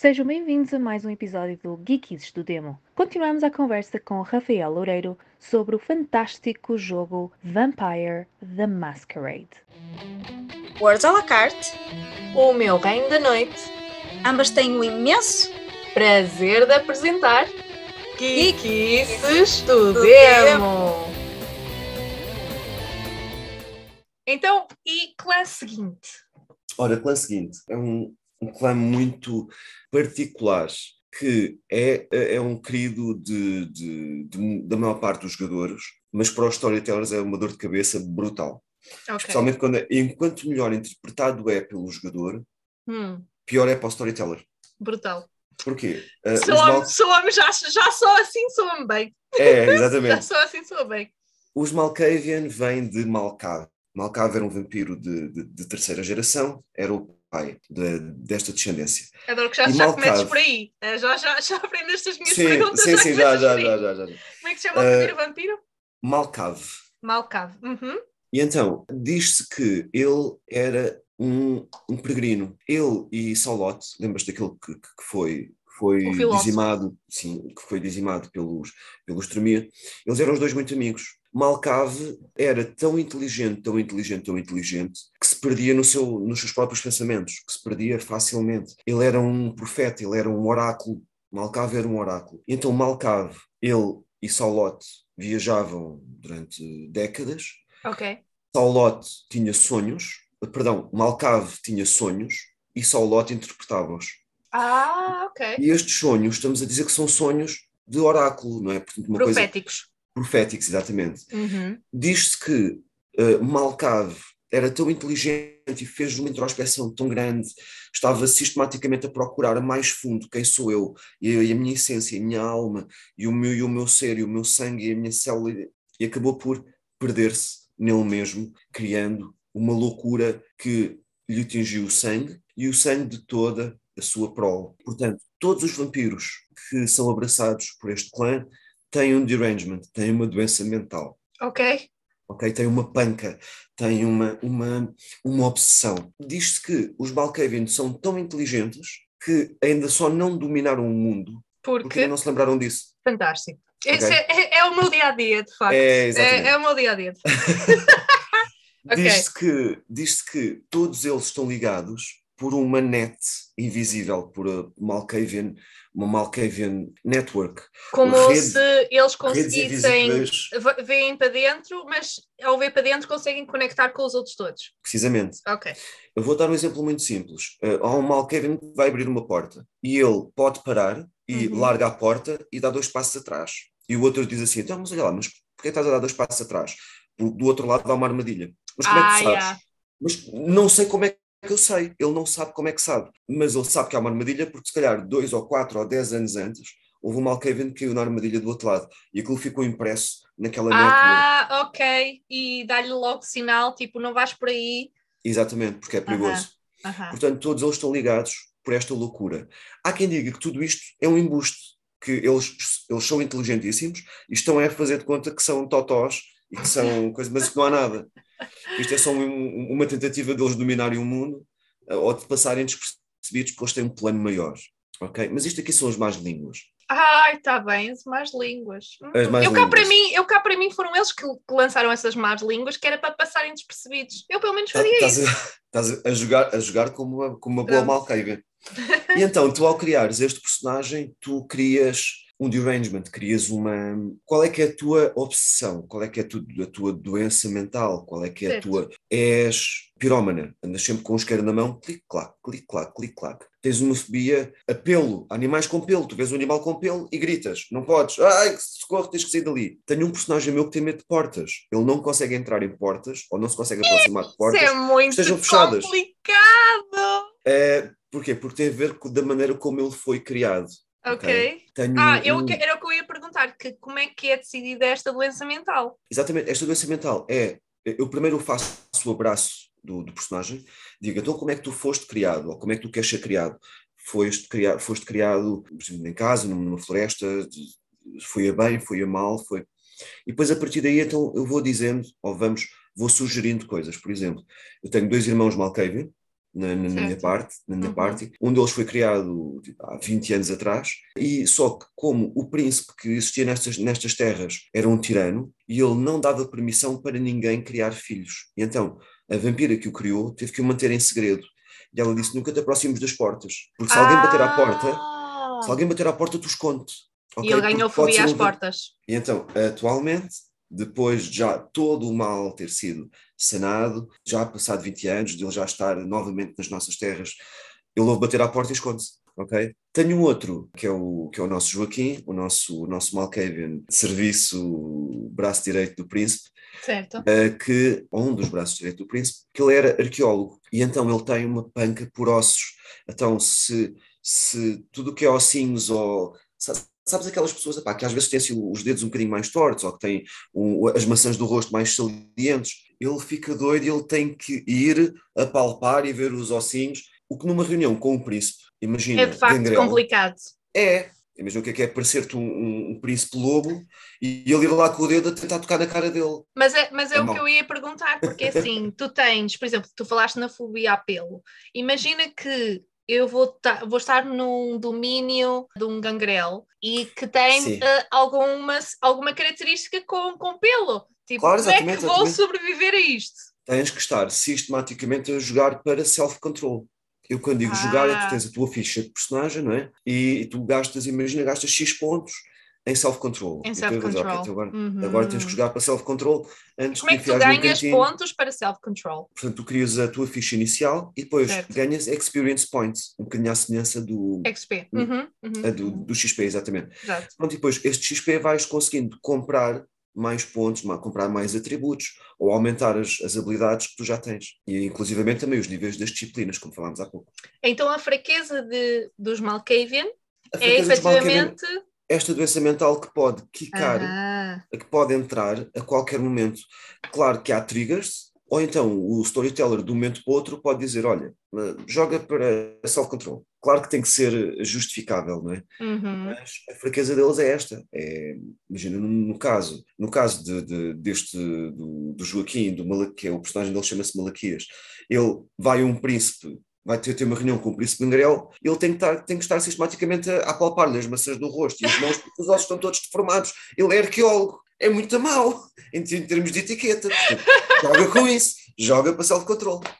Sejam bem-vindos a mais um episódio do Geekies do Demo. Continuamos a conversa com Rafael Loureiro sobre o fantástico jogo Vampire The Masquerade. Words à la carte, O meu reino da noite. ambas têm o imenso Prazer de apresentar Geekies do do Demo. Então, e clã seguinte? Ora, clã seguinte é um, um clã muito particular que é, é um querido de, de- de- da maior parte dos jogadores, mas para os storytellers é uma dor de cabeça brutal. Ok. Especialmente quando, é- enquanto melhor interpretado é pelo jogador, Hum, pior é para o storyteller. brutal. Porquê? Ah, Soa-me, mal- soa-me, já, já só assim soa-me bem. É, Já exatamente. só assim soa bem. Os Malkavian vêm de Malkav. Malkav era um vampiro de, de- de terceira geração, era o pai de- desta descendência. Adoro que já, E já Malcave. comeces por aí. Eh, Já, já, já aprendeste as minhas Sim, perguntas. sim, sim, já, já, já, já, já. Como é que se chama o Eh, primeiro vampiro? Malkav. Malcave. Uhum. E então, diz-se que ele era um, um peregrino. Ele e Salot, lembras daquele que, que foi, foi O dizimado, sim, que foi dizimado pelos, pelos Tremir, eles eram os dois muito amigos. Malcave era tão inteligente, tão inteligente, tão inteligente, que se perdia no seu, nos seus próprios pensamentos, que se perdia facilmente. Ele era um profeta, ele era um oráculo. Malcave era um oráculo. Então Malcave, ele e Salot viajavam durante décadas, Ok. Saulot tinha sonhos, perdão, Malcave tinha sonhos e Saulot interpretava-os. Ah, ok. E estes sonhos, estamos a dizer que são sonhos de oráculo, não é? Portanto, Proféticos. Proféticos, exatamente. Uhum. Diz-se que uh, Malcave era tão inteligente e fez uma introspeção tão grande, estava sistematicamente a procurar a mais fundo quem sou eu, e a, e a minha essência, a minha alma, e o meu, e o meu ser, e o meu sangue, e a minha célula, e acabou por perder-se nele mesmo, criando uma loucura que lhe atingiu o sangue e o sangue de toda a sua prole. Portanto, todos os vampiros que são abraçados por este clã têm um derangement, têm uma doença mental Ok. ok? Tem uma panca, tem uma, uma, uma obsessão. Diz-se que os Balkavian são tão inteligentes que ainda só não dominaram o mundo porque Porque. não se lembraram disso. Fantástico. Ok. Esse é, é- é o meu dia a dia, de facto. É, exatamente. é, é o meu dia a dia. Diz-se que, diz que todos eles estão ligados por uma net invisível, por Malkavian, uma Malkavian network. Como Rede- se eles conseguissem. invisíveis, v- Veem para dentro, mas ao ver para dentro conseguem conectar com os outros todos. precisamente. Ok. Eu vou dar um exemplo muito simples. Uh, há um Malkavian que vai abrir uma porta e ele pode parar e Uhum. larga a porta e dá dois passos atrás. E o outro diz assim: então, mas olha lá, mas porquê estás a dar dois passos atrás? Porque do outro lado há uma armadilha. Mas como é que Ah, tu sabes? yeah. Mas não sei como é que eu sei. Ele não sabe como é que sabe. Mas ele sabe que há uma armadilha porque se calhar dois ou quatro ou dez anos antes houve um Malkavian que caiu na armadilha do outro lado e aquilo ficou impresso naquela network. Ah, ok. E dá-lhe logo sinal, tipo, não vais por aí. Exatamente, porque é perigoso. Aham. Portanto, todos eles estão ligados por esta loucura. Há quem diga que tudo isto é um embuste, que eles, eles são inteligentíssimos e estão a fazer de conta que são totós e que são coisas, mas que não há nada. Isto é só um- uma tentativa deles dominarem o mundo eh, ou de passarem despercebidos porque eles têm um plano maior. Ok? Mas isto aqui são as más línguas. Ai, está bem, as más línguas. Hum. As más eu, cá para mim, eu cá para mim foram eles que, lançaram essas más línguas, que era para passarem despercebidos. Eu pelo menos Tá- faria Estás isso. a, estás a jogar, a jogar como uma, como uma boa. Malkavian. E então, tu ao criares este personagem, tu crias um derangement, crias uma... Qual é que é a tua obsessão? Qual é que é a tua, a tua doença mental? Qual é que é a Certo. tua... És pirómana, andas sempre com o isqueiro na mão, clic-clac, clic-clac, clic-clac. Tens uma fobia a pelo, animais com pelo. Tu vês um animal com pelo e gritas. Não podes. Ai, socorro, tens que sair dali. Tenho um personagem meu que tem medo de portas. Ele não consegue entrar em portas, ou não se consegue aproximar de Isso portas. é muito estejam fechadas. complicado. É, porquê? Porque tem a ver com da maneira como ele foi criado. Ok. Tenho Ah, eu, era o que eu ia perguntar, que como é que é decidida esta doença mental? Exatamente, esta doença mental é. Eu primeiro faço o abraço do, do personagem, digo, então como é que tu foste criado, ou como é que tu queres ser criado? Foste criado, foste criado por exemplo, em casa, numa floresta, foi a bem, foi a mal, foi. E depois a partir daí então eu vou dizendo, ou vamos, vou sugerindo coisas. Por exemplo, eu tenho dois irmãos Malkavian, na, na minha parte, na minha Uhum. parte. Um deles foi criado tipo, há 20 anos atrás, e só que como o príncipe que existia nestas, nestas terras era um tirano, e ele não dava permissão para ninguém criar filhos. E então, a vampira que o criou teve que o manter em segredo. E ela disse, nunca te aproximes das portas, porque se alguém bater à porta, Ah! se alguém bater à porta, tu esconde. E ele ganhou fobia às um va- portas. e então, atualmente, depois de já todo o mal ter sido sanado, já passado 20 anos, de ele já estar novamente nas nossas terras, ele ouve bater à porta e esconde-se. ok? Tenho um outro, que é o, que é o nosso Joaquim, o nosso, o nosso Malkavian de serviço braço direito do príncipe, Certo. eh, que, um dos braços direito do príncipe, que ele era arqueólogo e então ele tem uma panca por ossos. Então, se, se tudo o que é ossinhos ou. Sa- Sabes aquelas pessoas epá, que às vezes têm assim, os dedos um bocadinho mais tortos ou que têm um- as maçãs do rosto mais salientes, ele fica doido e ele tem que ir a palpar e ver os ossinhos, o que numa reunião com o príncipe, imagina, É de facto complicado. é. Imagina o que é que é parecer-te um, um- um príncipe lobo e ele ir lá com o dedo a tentar tocar na cara dele. Mas é, mas é, É o mau. que eu ia perguntar, porque assim, tu tens, por exemplo, tu falaste na fobia a pelo. Imagina que eu vou, vou estar num domínio de um gangrel e que tem eh, alguma, alguma característica com, com pelo. Tipo, Claro, como é que vou sobreviver a isto? tens que estar sistematicamente a jogar para self-control. Eu quando digo jogar é que Ah. tens a tua ficha de personagem, não é? E, tu gastas, imagina, gastas X pontos em self-control. Em self-control. então agora, Uhum. agora tens que jogar para self-control antes Como é que tu ganhas pontos para self-control? Portanto, tu crias a tua ficha inicial e depois Certo. ganhas experience points, um bocadinho à semelhança do, XP. Hum. Uhum, uhum, do, uhum. do XP, exatamente. Exato. Pronto, e depois este XP vais conseguindo comprar mais pontos, comprar mais atributos ou aumentar as, as habilidades que tu já tens. E inclusivamente também os níveis das disciplinas, como falámos há pouco. Então a fraqueza de, dos Malkavian é dos Malkavian, efetivamente. Esta doença mental que pode quicar, Ah, que pode entrar a qualquer momento. Claro que há triggers, ou então o storyteller de um momento para o outro pode dizer, olha, joga para self-control. Claro que tem que ser justificável, não é? uhum. Mas a fraqueza deles é esta. É, imagina, no, no caso, no caso de, de- deste do, do Joaquim, do Malaquias, que é o personagem dele chama-se Malaquias, ele vai a um príncipe, vai ter, ter uma reunião com o príncipe Gangrel, ele tem que estar, tem que estar sistematicamente a, a palpar-lhe as maçãs do rosto e as mãos, porque os ossos estão todos deformados. Ele é arqueólogo. É muito mau em, em termos de etiqueta. Joga com isso. Joga para self-control.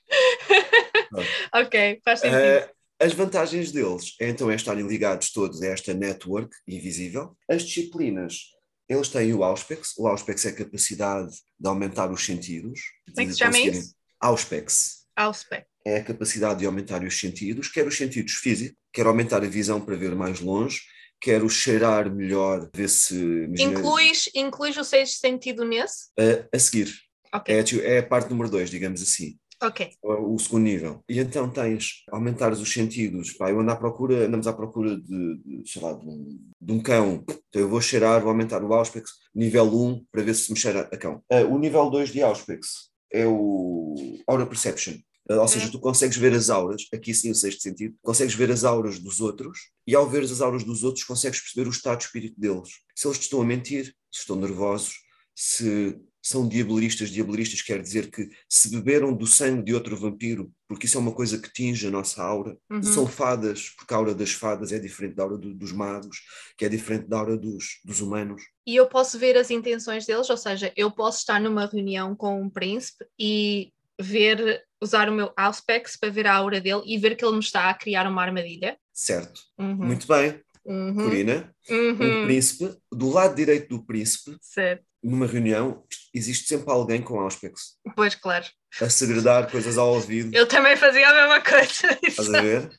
Ok, faz sentido. Eh, as vantagens deles é então é estarem ligados todos a esta network invisível. As disciplinas, eles têm o Auspex. O Auspex é a capacidade de aumentar os sentidos. Como é que se chama isso? Auspex Auspex. É a capacidade de aumentar os sentidos, quer os sentidos físicos, quer aumentar a visão para ver mais longe, quer o cheirar melhor, ver se. imagina- Incluis, incluis o sexto sentido nesse? a, a seguir. Ok, É, a- é a parte número 2, digamos assim. ok. o segundo nível. E então tens aumentares os sentidos. Pá, eu ando à procura, andamos à procura de, de, sei lá, de, um, de um cão. Então eu vou cheirar, vou aumentar o Auspex, nível 1, para ver se me cheira a cão. Ah, o nível 2 de Auspex é o Aura Perception. Ou seja, Ok. tu consegues ver as auras, aqui sim o sexto sentido, consegues ver as auras dos outros e ao ver as auras dos outros consegues perceber o estado de espírito deles. Se eles te estão a mentir, se estão nervosos, se são diableristas, diableristas quer dizer que se beberam do sangue de outro vampiro, porque isso é uma coisa que tinge a nossa aura, Uhum. são fadas, porque a aura das fadas é diferente da aura do- dos magos, que é diferente da aura dos, dos humanos. E eu posso ver as intenções deles, ou seja, eu posso estar numa reunião com um príncipe e ver, usar o meu Auspex para ver a aura dele e ver que ele me está a criar uma armadilha. Certo. Uhum. Muito bem, Uhum. Corina. Uhum. Um príncipe, do lado direito do príncipe, Certo. numa reunião, existe sempre alguém com Auspex Pois, claro. A segredar coisas ao ouvido. Eu também fazia a mesma coisa. Estás a ver?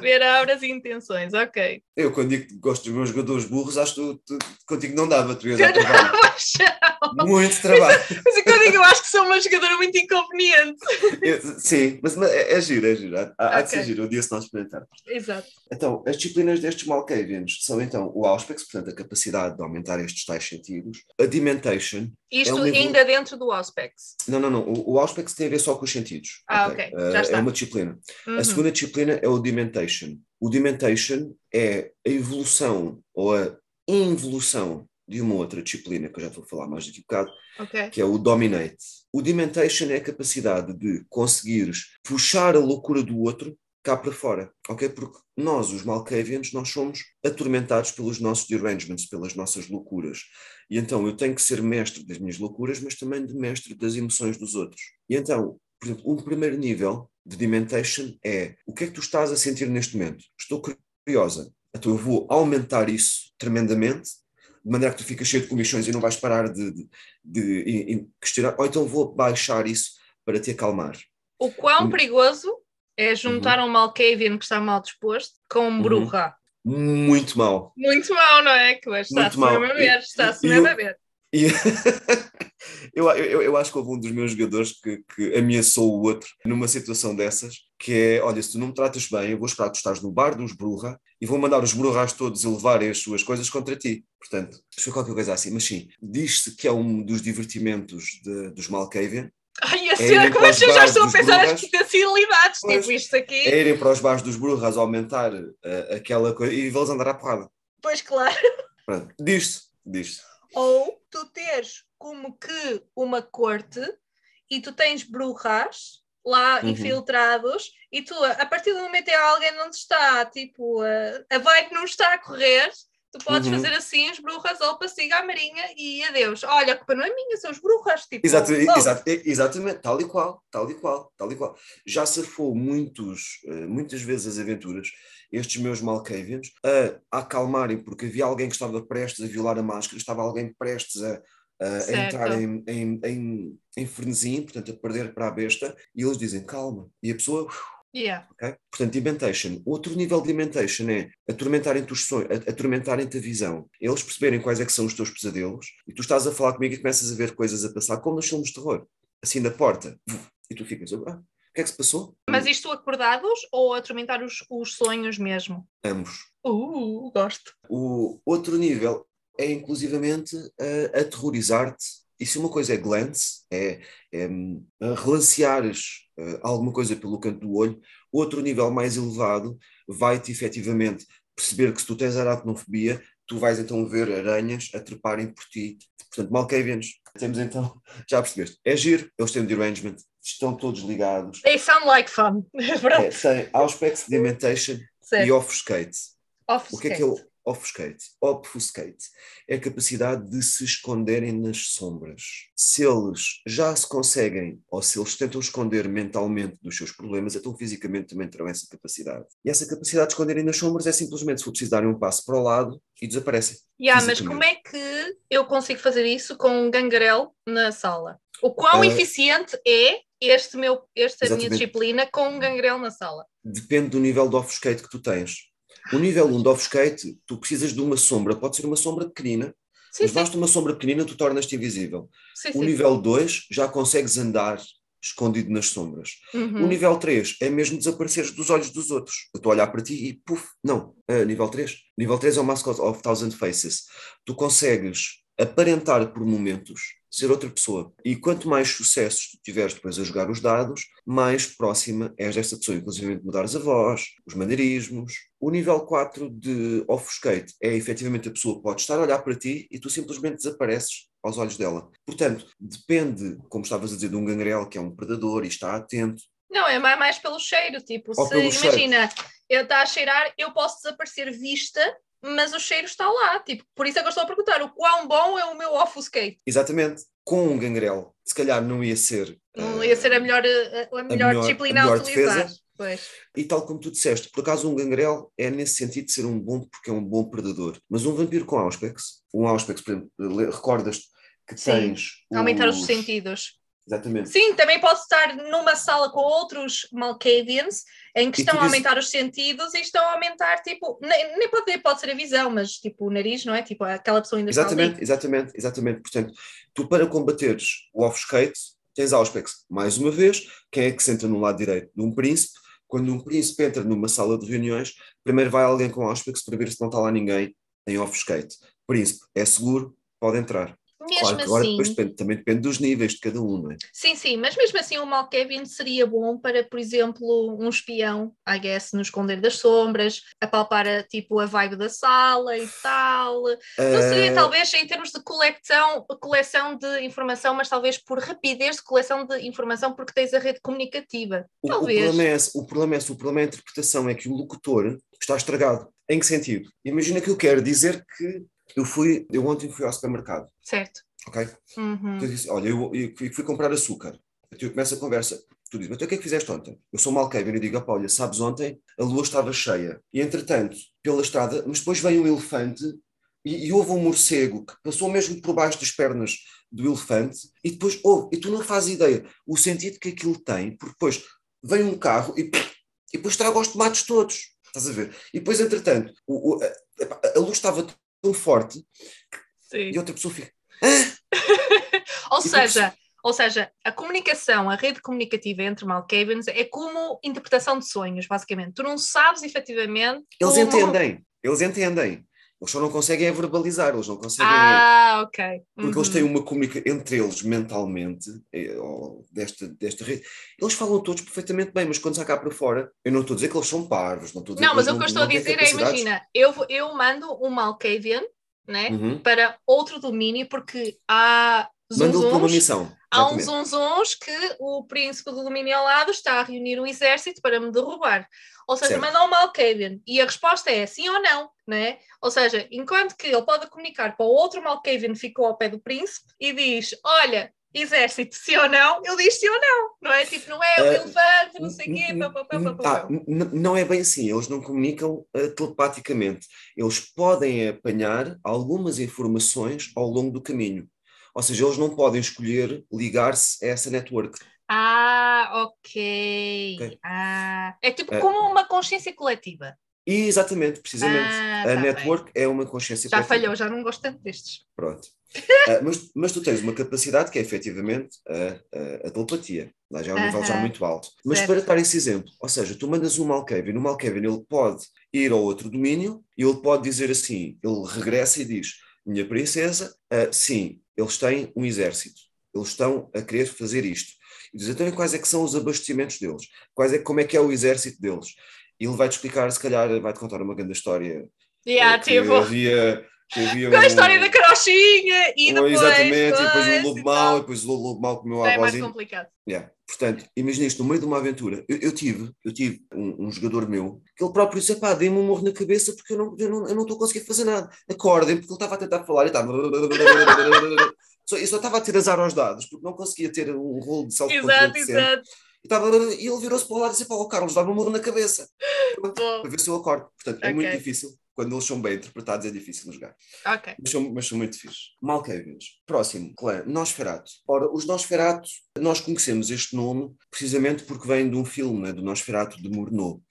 ver e intenções, ok. Eu, quando digo que gosto dos meus jogadores burros, acho que tu, tu- contigo não dava, tu ias dar trabalho. Muito trabalho. Mas é que eu digo, eu acho que sou uma jogadora muito inconveniente. Eu- sim, mas, mas é, é giro, é giro. Há, há de ser giro, um dia se nós experimentarmos. Exato. Então, as disciplinas destes Malkavians são então o Auspex, portanto a capacidade de aumentar estes tais sentidos, a Dementation, Isto É um ainda dentro do Auspex. não, não, não, o, o Auspex tem a ver só com os sentidos. Ah, ok, Eh, já está. É uma disciplina. Uhum. A segunda disciplina é o Dementation. O Dementation é a evolução ou a involução de uma outra disciplina, que eu já vou falar mais daqui a bocado, Ok. que é o Dominate. O Dementation é a capacidade de conseguires puxar a loucura do outro cá para fora, ok? Porque nós, os Malkavians, nós somos atormentados pelos nossos derangements, pelas nossas loucuras. E então eu tenho que ser mestre das minhas loucuras, mas também de mestre das emoções dos outros. E então, por exemplo, um primeiro nível de Dementation é o que é que tu estás a sentir neste momento? Estou curiosa. Então eu vou aumentar isso tremendamente, de maneira que tu ficas cheio de comissões e não vais parar de, de, de- de- questionar, ou então vou baixar isso para te acalmar. O quão Hum. perigoso é juntar um Malkavian que está mal disposto com um Uhum. Bruja. Muito mal. Muito mal, não é? Que está-se mesmo a ver, está-se mesmo a ver. E eu, eu, eu acho que houve um dos meus jogadores que, que ameaçou o outro numa situação dessas, que é, olha, se tu não me tratas bem, eu vou esperar que tu estás no bar dos Brurra e vou mandar os Brurras todos a levarem as suas coisas contra ti. Portanto, foi qualquer coisa assim. Mas sim, diz-se que é um dos divertimentos de- dos Malkavian, Ai, a É cena, como é que eu já estou a pensar as potencialidades, Pois. tipo isto aqui. é irem para os bares dos Brurras aumentar eh, aquela coisa e vê-los andar à porrada. Pois claro. Pronto, diz-se, diz-se. Ou tu teres como que uma corte e tu tens brujas lá Uhum. infiltrados e tu, a partir do momento em que alguém onde está, tipo, a, a vibe não está a correr, tu podes Uhum. fazer assim as brujas ou passiga à marinha e adeus. Olha, a culpa não é minha, são os brujas. Tipo, Exato, oh, exa- exatamente, tal e qual, tal e qual, tal e qual. Já surfou muitos, eh, muitas vezes as aventuras, estes meus Malkavians, a acalmarem, porque havia alguém que estava prestes a violar a máscara, estava alguém prestes a, a- a entrar em, em, em, em frenesim, portanto, a perder para a besta, e eles dizem calma, e a pessoa yeah. Ok? Portanto, Dementation. Outro nível de Dementation é atormentarem-te os sonhos, a- atormentarem-te a visão. Eles perceberem quais é que são os teus pesadelos e tu estás a falar comigo e começas a ver coisas a passar, como nos filmes de terror. Assim na porta. E tu ficas, ah, o que é que se passou? Mas isto acordados ou atormentar os, os sonhos mesmo? Ambos. Uh, gosto. O outro nível é inclusivamente aterrorizar-te. E se uma coisa é glance, é, é hum, relanceares alguma coisa pelo canto do olho, outro nível mais elevado vai-te efetivamente perceber que se tu tens aracnofobia, tu vais então ver aranhas a treparem por ti. Portanto, Malkavians, temos então, já percebeste, é giro, eles têm derangement, estão todos ligados. They sound like fun. É, tem Auspex, Dementation e certo. Offscate. O que é que é o obfuscate? Obfuscate é a capacidade de se esconderem nas sombras. Se eles já se conseguem, ou se eles tentam esconder mentalmente dos seus problemas, então fisicamente também terão essa capacidade. E essa capacidade de esconderem nas sombras é simplesmente se for preciso darem um passo para o lado e desaparecem. Yeah, mas como é que eu consigo fazer isso com um gangrel na sala? O quão Ah, eficiente é este meu, esta minha Exatamente. disciplina com um gangrel na sala? Depende do nível de obfuscate que tu tens. O nível 1 de obfuscate, tu precisas de uma sombra, pode ser uma sombra pequenina, Sim, mas sim, basta uma sombra pequenina, tu tornas-te invisível. sim, O nível 2 já consegues andar escondido nas sombras. Uhum. O nível 3 é mesmo desapareceres dos olhos dos outros. Eu estou a olhar para ti e puf, não. Ah, nível 3. Nível 3 é o Mascot of Thousand Faces. Tu consegues aparentar por momentos ser outra pessoa. E quanto mais sucessos tu tiveres depois a jogar os dados, mais próxima és desta pessoa, inclusive mudares a voz, os maneirismos. O nível 4 de Offuscate é efetivamente a pessoa pode estar a olhar para ti e tu simplesmente desapareces aos olhos dela. Portanto, depende, como estavas a dizer, de um gangrel que é um predador e está atento. Não, é mais, pelo cheiro. Tipo, Ou se pelo cheiro. imagina, eu está a cheirar, eu posso desaparecer vista, mas o cheiro está lá. Tipo, por isso é que eu estou a perguntar o quão bom é o meu offuscate. Exatamente. Com um gangrel, se calhar não ia ser. Não eh, ia ser a melhor, a, a melhor, melhor- disciplina a a, melhor utilizar. defesa. Pois. E tal como tu disseste, por acaso um gangrel é nesse sentido de ser um bom, porque é um bom predador. Mas um vampiro com Auspex, um Auspex, por exemplo, le- recordas que Sim, tens. Aumentar os sentidos. Exatamente. Sim, também posso estar numa sala com outros Malkavians em que E estão a aumentar os sentidos e estão a aumentar, tipo, nem, nem pode, pode ser a visão, mas tipo o nariz, não é? Tipo, aquela pessoa ainda está Exatamente, ali. exatamente, exatamente. Portanto, tu para combateres o Offskate, tens Auspex. Mais uma vez, quem é que senta no lado direito de um príncipe? Quando um príncipe entra numa sala de reuniões, primeiro vai alguém com Auspex para ver se não está lá ninguém em Offskate. Príncipe, é seguro, pode entrar. Mesmo Claro agora assim. depois depende- também depende dos níveis de cada um, não é? Sim, sim, mas mesmo assim o Malkevin seria bom para, por exemplo, um espião, I guess, no esconder das sombras, apalpar a, tipo a vibe da sala e tal. Não seria Ah, talvez em termos de coleção, coleção de informação, mas talvez por rapidez de coleção de informação, porque tens a rede comunicativa. O, o Talvez. problema é esse, o problema é esse, o problema é a interpretação, é que o locutor está estragado. Em que sentido? Imagina que eu quero dizer que eu fui, eu ontem fui ao supermercado, Certo. ok? Uhum. Eu disse, olha, eu, eu fui, fui comprar açúcar. Então eu começo a conversa. Tu dizes, mas então o que é que fizeste ontem? Eu sou Malkeven e digo, "Opa, olha, sabes, ontem a lua estava cheia. E entretanto, pela estrada, mas depois veio um elefante e, e houve um morcego que passou mesmo por baixo das pernas do elefante e depois houve, e tu não fazes ideia o sentido que aquilo tem, porque depois vem um carro e, e depois traga os tomates todos. Estás a ver? E depois, entretanto, o- o- a, a luz estava tão forte Sim. e outra pessoa fica. "Ah!" Ou E seja, ou seja, a comunicação, a rede comunicativa entre Malkavens é como interpretação de sonhos, basicamente. Tu não sabes efetivamente. Eles como- entendem, eles entendem. Eles só não conseguem verbalizar, eles não conseguem. Ah, ok. porque eles Uhum. têm uma comunicação entre eles mentalmente, eh, desta, desta rede. Eles falam todos perfeitamente bem, mas quando está cá para fora, eu não estou a dizer que eles são parvos, não estou a dizer Não, mas o que eu estou a dizer é, imagina, eu, eu mando um Malkavian, né, Uhum. para outro domínio, porque há Manda-lo para uma missão. há uns exatamente. zunzuns que o príncipe do domínio ao lado está a reunir um exército para me derrubar. Ou seja, Certo. manda um Malkavian. E a resposta é sim ou não, né? Ou seja, enquanto que ele pode comunicar para o outro Malkavian que ficou ao pé do príncipe e diz, olha, exército, sim ou não, ele diz sim ou não, não é? Tipo, não é o Ah, elefante, não sei o quê, pá, pá, n- não é bem assim, eles não comunicam eh, telepaticamente. Eles podem apanhar algumas informações ao longo do caminho. Ou seja, eles não podem escolher ligar-se a essa network. Ah, ok. Ok. Ah, é tipo É. como uma consciência coletiva. E exatamente, precisamente. Ah, a tá bem. network é uma consciência Já coletiva. falhou, já não gosto tanto destes. Pronto. Ah, mas, mas tu tens uma capacidade que é efetivamente a, a, a telepatia. Lá já é um nível já muito alto. Mas Certo. para dar esse exemplo, ou seja, tu mandas um Malkavian, o Malkavian ele pode ir ao outro domínio e ele pode dizer assim, ele regressa e diz, minha princesa, ah, sim, eles têm um exército, eles estão a querer fazer isto. E diz, então quais é que são os abastecimentos deles? Quais é, como é que é o exército deles? E ele vai-te explicar, se calhar, vai-te contar uma grande história Yeah, eh, que tipo, havia, que havia com a um- história da carochinha e depois. exatamente, e depois o lobo mau, e depois o lobo mau comeu a É mais complicado. Yeah. Portanto, imagina isto, no meio de uma aventura, eu, eu tive, eu tive um, um jogador meu, que ele próprio disse, pá, dei-me um morro na cabeça porque eu não estou eu não, eu não a conseguir fazer nada. Acordem, porque ele estava a tentar falar e estava... Eu só estava a ter azar aos dados, porque não conseguia ter um rolo de self-control Exato, exato. E, estava, e ele virou-se para o lado e disse, pá, o Carlos, dá-me um morro na cabeça. Para ver se eu acordo. Portanto, é muito difícil. Quando eles são bem interpretados, é difícil jogar. ok. Mas são, mas são muito fixos. Malkavians. Próximo, clã, Nosferatu. Ora, os Nosferatu, nós conhecemos este nome precisamente porque vem de um filme, né, do Nosferatu de Murnau.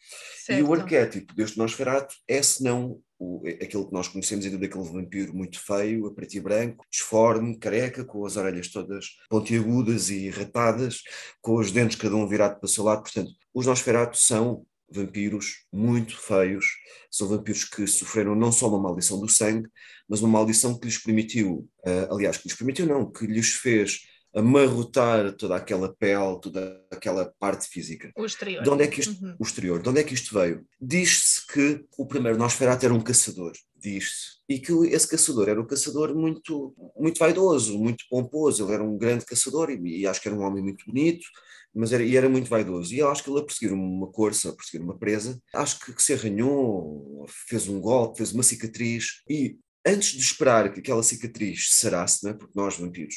E o Certo. arquétipo deste Nosferatu é, senão, o, aquele que nós conhecemos ainda daquele vampiro muito feio, a preto e branco, disforme, careca, com as orelhas todas pontiagudas e ratadas, com os dentes cada um virado para o seu lado. Portanto, os Nosferatu são vampiros muito feios, são vampiros que sofreram não só uma maldição do sangue, mas uma maldição que lhes permitiu, ah, aliás, que lhes permitiu não, que lhes fez amarrotar toda aquela pele, toda aquela parte física. O exterior. De onde é que isto, Uhum. o exterior, de onde é que isto veio? Diz-se que o primeiro Nosferatu era um caçador, diz-se, e que esse caçador era um caçador muito, muito vaidoso, muito pomposo, ele era um grande caçador e, e acho que era um homem muito bonito, mas era, e era muito vaidoso. E eu acho que ele a perseguir uma corça, a perseguir uma presa, acho que, que se arranhou, fez um golpe, fez uma cicatriz e antes de esperar que aquela cicatriz sarasse, né, porque nós vampiros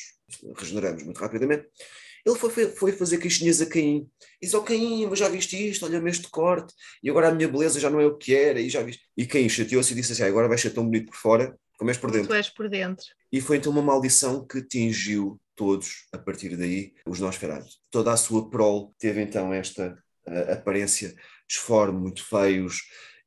regeneramos muito rapidamente, ele foi, foi, fazer queixinhas a Caim. E diz, ó Caim, mas já viste isto? Olha-me este corte. E agora a minha beleza já não é o que era. E já viste. E Caim chateou-se e disse assim, "Ah, agora vais ser tão bonito por fora como és por dentro. Tu és por dentro. E foi então uma maldição que atingiu todos, a partir daí, os Nosferatu. Toda a sua prole teve então esta uh, aparência disforme, muito feios,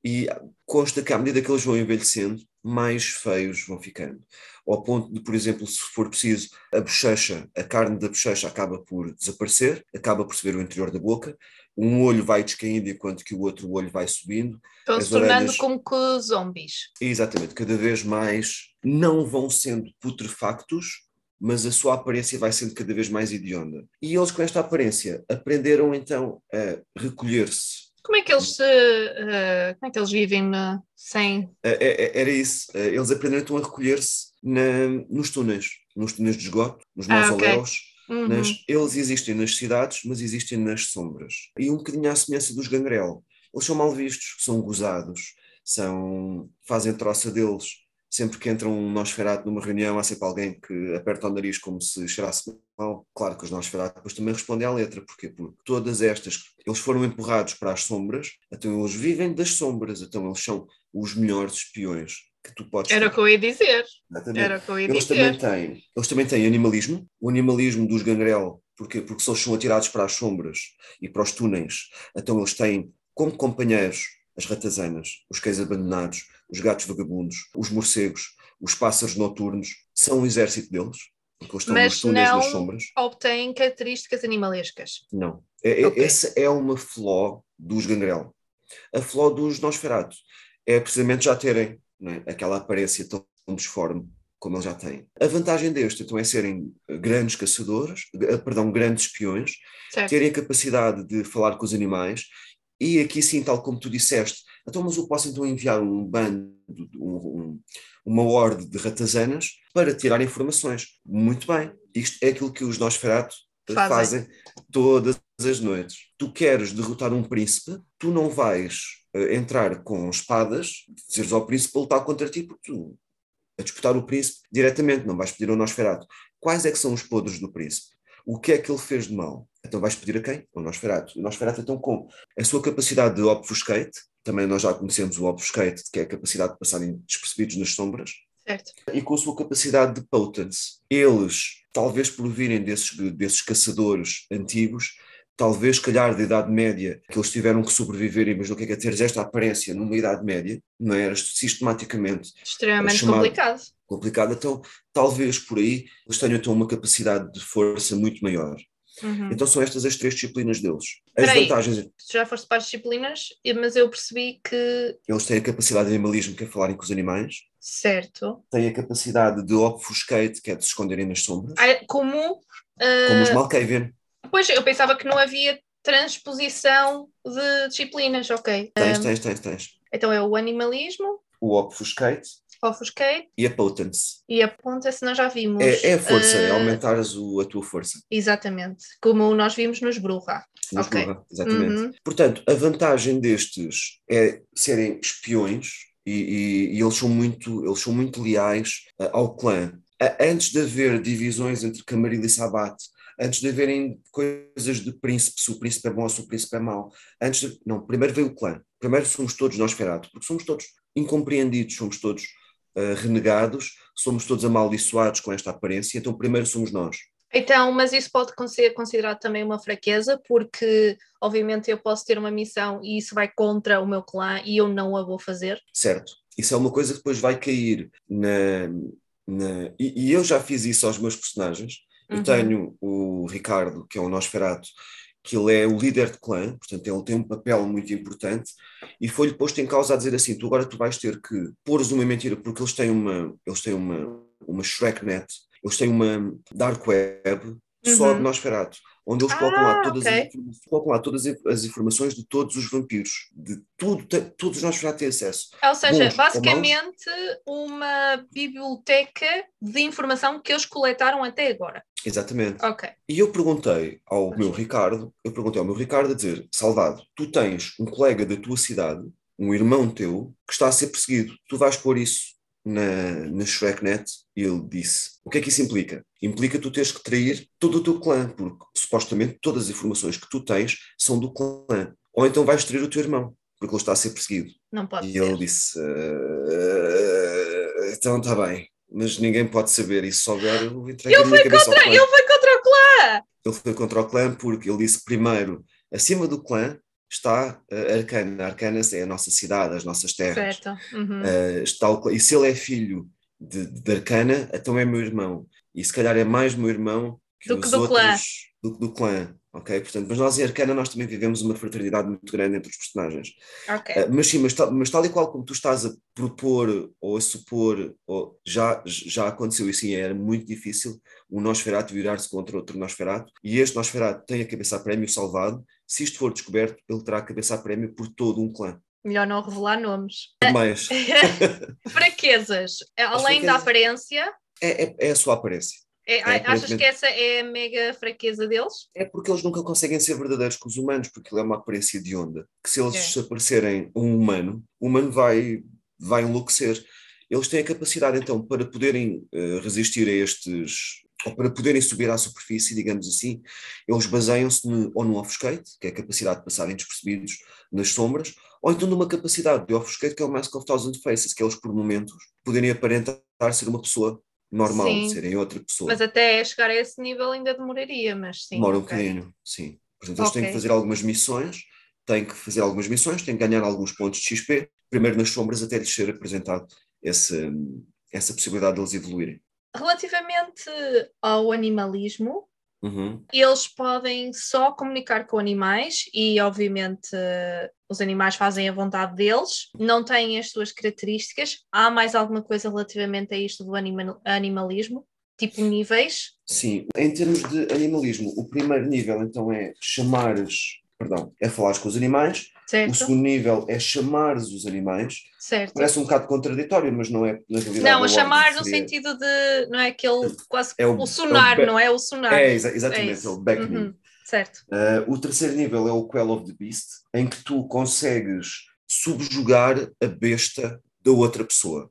e consta que à medida que eles vão envelhecendo, mais feios vão ficando. Ao ponto de, por exemplo, se for preciso, a bochecha, a carne da bochecha acaba por desaparecer, acaba por se ver o interior da boca, um olho vai descaindo enquanto que o outro olho vai subindo, Estão se tornando como que zombies. exatamente, cada vez mais não vão sendo putrefactos, mas a sua aparência vai sendo cada vez mais hedionda. E eles, com esta aparência, aprenderam então a recolher-se. Como é que eles, se, uh, como é que eles vivem na, sem. É, é, era isso. Uh, eles aprenderam então a recolher-se nos túneis, nos túneis de esgoto, nos mausoléus. Ah, okay. Uhum. Nas, eles existem nas cidades, mas existem nas sombras. E um bocadinho à semelhança dos gangrel. Eles são mal vistos, são gozados, são, fazem troça deles. Sempre que entra um Nosferatu numa reunião, há sempre alguém que aperta o nariz como se cheirasse mal. Claro que os Nosferatu depois também respondem à letra. Porquê? Porque todas estas, eles foram empurrados para as sombras, então eles vivem das sombras, então eles são os melhores espiões que tu podes Era o que eu ia dizer. Exatamente. Era o que eu ia eles dizer. Também têm, eles também têm animalismo, o animalismo dos gangrel, porque, porque se eles são atirados para as sombras e para os túneis, então eles têm como companheiros as ratazanas, os cães abandonados, os gatos vagabundos, os morcegos, os pássaros noturnos, são o exército deles, porque eles estão Mas nos túneis não nas sombras. obtêm características animalescas. Não. É, okay. Essa é uma flaw dos gangrel. A flaw dos Nosferatu é precisamente já terem é? aquela aparência tão disforme como eles já têm. A vantagem deste, então, é serem grandes caçadores, eh, perdão, grandes espiões, certo. terem a capacidade de falar com os animais e aqui sim, tal como tu disseste, então, mas eu posso então enviar um bando, um, um, uma horde de ratazanas para tirar informações. Muito bem. Isto é aquilo que os Nosferatu fazem. fazem todas as noites. Tu queres derrotar um príncipe, tu não vais uh, entrar com espadas, dizeres ao príncipe lutar contra ti, porque tu a disputar o príncipe diretamente, não vais pedir ao Nosferatu. Quais é que são os podres do príncipe? O que é que ele fez de mal? Então vais pedir a quem? Ao Nosferatu. O Nosferatu então com a sua capacidade de obfuscate, também nós já conhecemos o obfuscate, que é a capacidade de passarem despercebidos nas sombras, certo. e com a sua capacidade de potence. Eles, talvez por virem desses, desses caçadores antigos, talvez, calhar, da Idade Média, que eles tiveram que sobreviver, imagina o que é que é teres esta aparência numa Idade Média, não era sistematicamente extremamente chamado, complicado. Complicado, então talvez por aí eles tenham então uma capacidade de força muito maior. Uhum. Então são estas as três disciplinas deles. As Peraí, vantagens. Já foste para as disciplinas, mas eu percebi que. Eles têm a capacidade de animalismo, que é falarem com os animais. Certo. Têm a capacidade de obfuscate, que é de se esconderem nas sombras. Ah, como. Uh... Como os Malkavian. Pois, eu pensava que não havia transposição de disciplinas, ok. Tens, um, tens, tens, tens. Então é o animalismo. O obfuscate. E a potence. E a potence nós já vimos. É, é a força, uh, é aumentares o, a tua força. Exatamente. Como nós vimos nos Bruja. Nos okay. Bruja, exatamente. Uhum. Portanto, a vantagem destes é serem espiões e, e, e, eles, são muito, eles são muito leais uh, ao clã. Uh, antes de haver divisões entre Camarilla e Sabat, antes de haverem coisas de príncipe, se o príncipe é bom ou se o príncipe é mau. Antes de, não, primeiro veio o clã. Primeiro somos todos nós ferados, porque somos todos incompreendidos, somos todos uh, renegados, somos todos amaldiçoados com esta aparência, então primeiro somos nós. Então, mas isso pode ser considerado também uma fraqueza, porque obviamente eu posso ter uma missão e isso vai contra o meu clã e eu não a vou fazer. Certo. Isso é uma coisa que depois vai cair na. na e, e eu já fiz isso aos meus personagens eu uhum. tenho o Ricardo, que é o Nosferatu, que ele é o líder de clã, portanto ele tem um papel muito importante, e foi-lhe posto em causa a dizer assim, tu agora tu vais ter que pôres uma mentira, porque eles têm uma, eles têm uma, uma ShrekNet, eles têm uma Dark Web uhum. só de Nosferatu onde eles ah, colocam, lá todas okay. as, colocam lá todas as informações de todos os vampiros, de tudo, todos nós já têm acesso. Ou seja, Bons, basicamente uma biblioteca de informação que eles coletaram até agora. Exatamente. Ok. E eu perguntei ao meu Ricardo, eu perguntei ao meu Ricardo a dizer, Salvado, tu tens um colega da tua cidade, um irmão teu, que está a ser perseguido, tu vais pôr isso na, na ShrekNet e ele disse: O que é que isso implica? Implica tu teres que trair todo o teu clã, porque supostamente todas as informações que tu tens são do clã. Ou então vais trair o teu irmão, porque ele está a ser perseguido. Não pode E ser. ele disse: uh, Então está bem, mas ninguém pode saber. E se souber, eu entrego ele a minha cabeça contra, ao clã. Ele foi contra o clã! Ele foi contra o clã porque ele disse primeiro, acima do clã, está uh, Arcana. Arcana é a nossa cidade, as nossas terras. Certo. Uhum. Uh, está o, e se ele é filho de, de Arcana, então é meu irmão. E se calhar é mais meu irmão que do os que do outros. Clã. Do, do clã, ok? Portanto, mas nós em Arcana nós também vivemos uma fraternidade muito grande entre os personagens. Ok. Uh, mas sim, mas tal, mas tal e qual como tu estás a propor ou a supor, ou já, já aconteceu e sim, era muito difícil um Nosferatu virar-se contra outro Nosferatu, e este Nosferatu tem a cabeça a prémio salvado, se isto for descoberto, ele terá a cabeça a prémio por todo um clã. Melhor não revelar nomes. Mas Fraquezas. Além da aparência, é, é, é a sua aparência. É- É, achas que essa é a mega fraqueza deles? É porque eles nunca conseguem ser verdadeiros com os humanos, porque ele é uma aparência de onda. Que se eles É. aparecerem um humano, o humano vai, vai enlouquecer. Eles têm a capacidade, então, para poderem eh, resistir a estes, ou para poderem subir à superfície, digamos assim, eles baseiam-se ou no offscape, que é a capacidade de passarem despercebidos nas sombras, ou então numa capacidade de offscape, que é o Mask of Thousand Faces, que eles, por momentos, poderem aparentar ser uma pessoa normal, Sim. serem outra pessoa. Mas até chegar a esse nível ainda demoraria, mas sim. Demora um bocadinho, sim. Portanto, eles têm Ok. que fazer algumas missões, têm que fazer algumas missões, têm que ganhar alguns pontos de XP, primeiro nas sombras, até lhes ser apresentado esse, essa possibilidade de eles evoluírem. Relativamente ao animalismo, Uhum. eles podem só comunicar com animais e, obviamente, os animais fazem a vontade deles, não têm as suas características. Há mais alguma coisa relativamente a isto do anima- animalismo? Tipo níveis? Sim, em termos de animalismo, o primeiro nível então é chamares, perdão, é falares com os animais, o Certo? segundo nível é chamares os animais. Certo. Parece um bocado contraditório, mas não é na realidade. Não, a chamar no seria- sentido de, não é aquele quase É o- o sonar, é o não é? O sonar. É, exa- exatamente, é, isso. o beckoning. Uhum, Certo. Uh, o terceiro nível é o Quell of the Beast, em que tu consegues subjugar a besta da outra pessoa.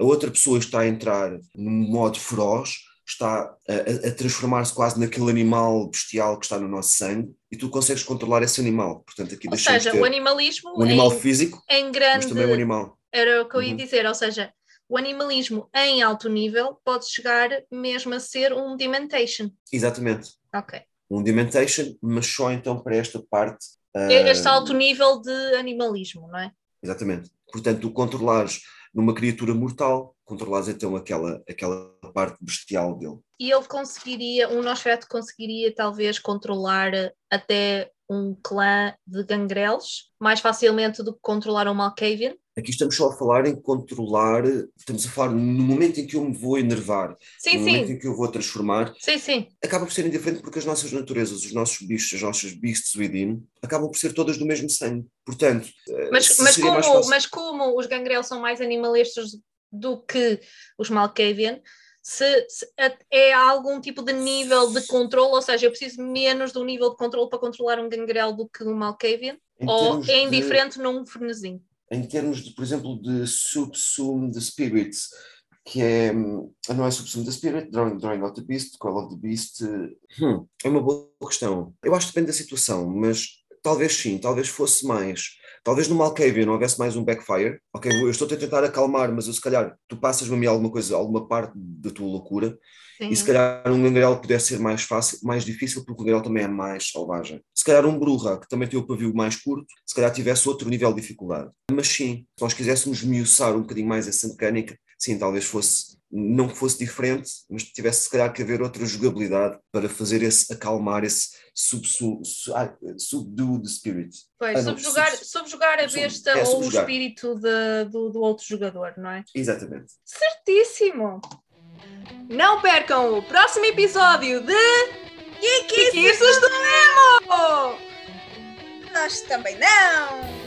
A outra pessoa está a entrar num modo feroz, está a, a- transformar-se quase naquele animal bestial que está no nosso sangue, e tu consegues controlar esse animal. Portanto, aqui Ou seja, ter o animalismo um animal em, físico, em mas grande. também um animal. Era o que eu ia Uhum. dizer, ou seja, o animalismo em alto nível pode chegar mesmo a ser um dementation. Exatamente. Ok. Um Dementation, mas só então para esta parte. uh, Este alto nível de animalismo, não é? Exatamente. Portanto, tu controlares numa criatura mortal, controlares então aquela, aquela parte bestial dele. E ele conseguiria, um Nosferatu conseguiria talvez controlar até um clã de gangrelos mais facilmente do que controlar um Malkavian. Aqui estamos só a falar em controlar, estamos a falar no momento em que eu me vou enervar, Sim, no momento sim, em que eu vou transformar, sim, sim. acaba por ser indiferente porque as nossas naturezas, os nossos bichos, as nossas beasts within, acabam por ser todas do mesmo sangue. Portanto, eh, Mas, mas, como, fácil- mas como os gangrelos são mais animalistas do que os Malkavian, se, se é algum tipo de nível de controle, ou seja, eu preciso menos de um nível de controle para controlar um gangrel do que um Malkavian, ou é de- indiferente num frenesim. Em termos de, por exemplo, de subsume the spirits, que é, não é subsume the spirit, drawing, drawing out the beast, call of the beast, hum, é uma boa questão. Eu acho que depende da situação, mas talvez sim, talvez fosse mais, talvez no Malkavian não houvesse mais um backfire, ok, eu estou a tentar acalmar, mas eu se calhar, tu passas-me a mim alguma coisa, alguma parte da tua loucura, Sim. e se calhar um gangrel pudesse ser mais fácil, mais difícil, porque o gangrel também é mais selvagem. Se calhar um bruja, que também tem o pavio mais curto, se calhar tivesse outro nível de dificuldade. Mas sim, se nós quiséssemos miuçar um bocadinho mais essa mecânica, sim, talvez fosse, não fosse diferente, mas tivesse se calhar que haver outra jogabilidade para fazer esse, acalmar esse subsu, su, ah, subdue the spirit. Pois, Ah, não, subjugar, sub- subjugar a sub- besta é, ou o espírito de- do, do outro jogador, não é? Exatamente. Certíssimo! Não percam o próximo episódio de Geekices do Nemo! Nós também não!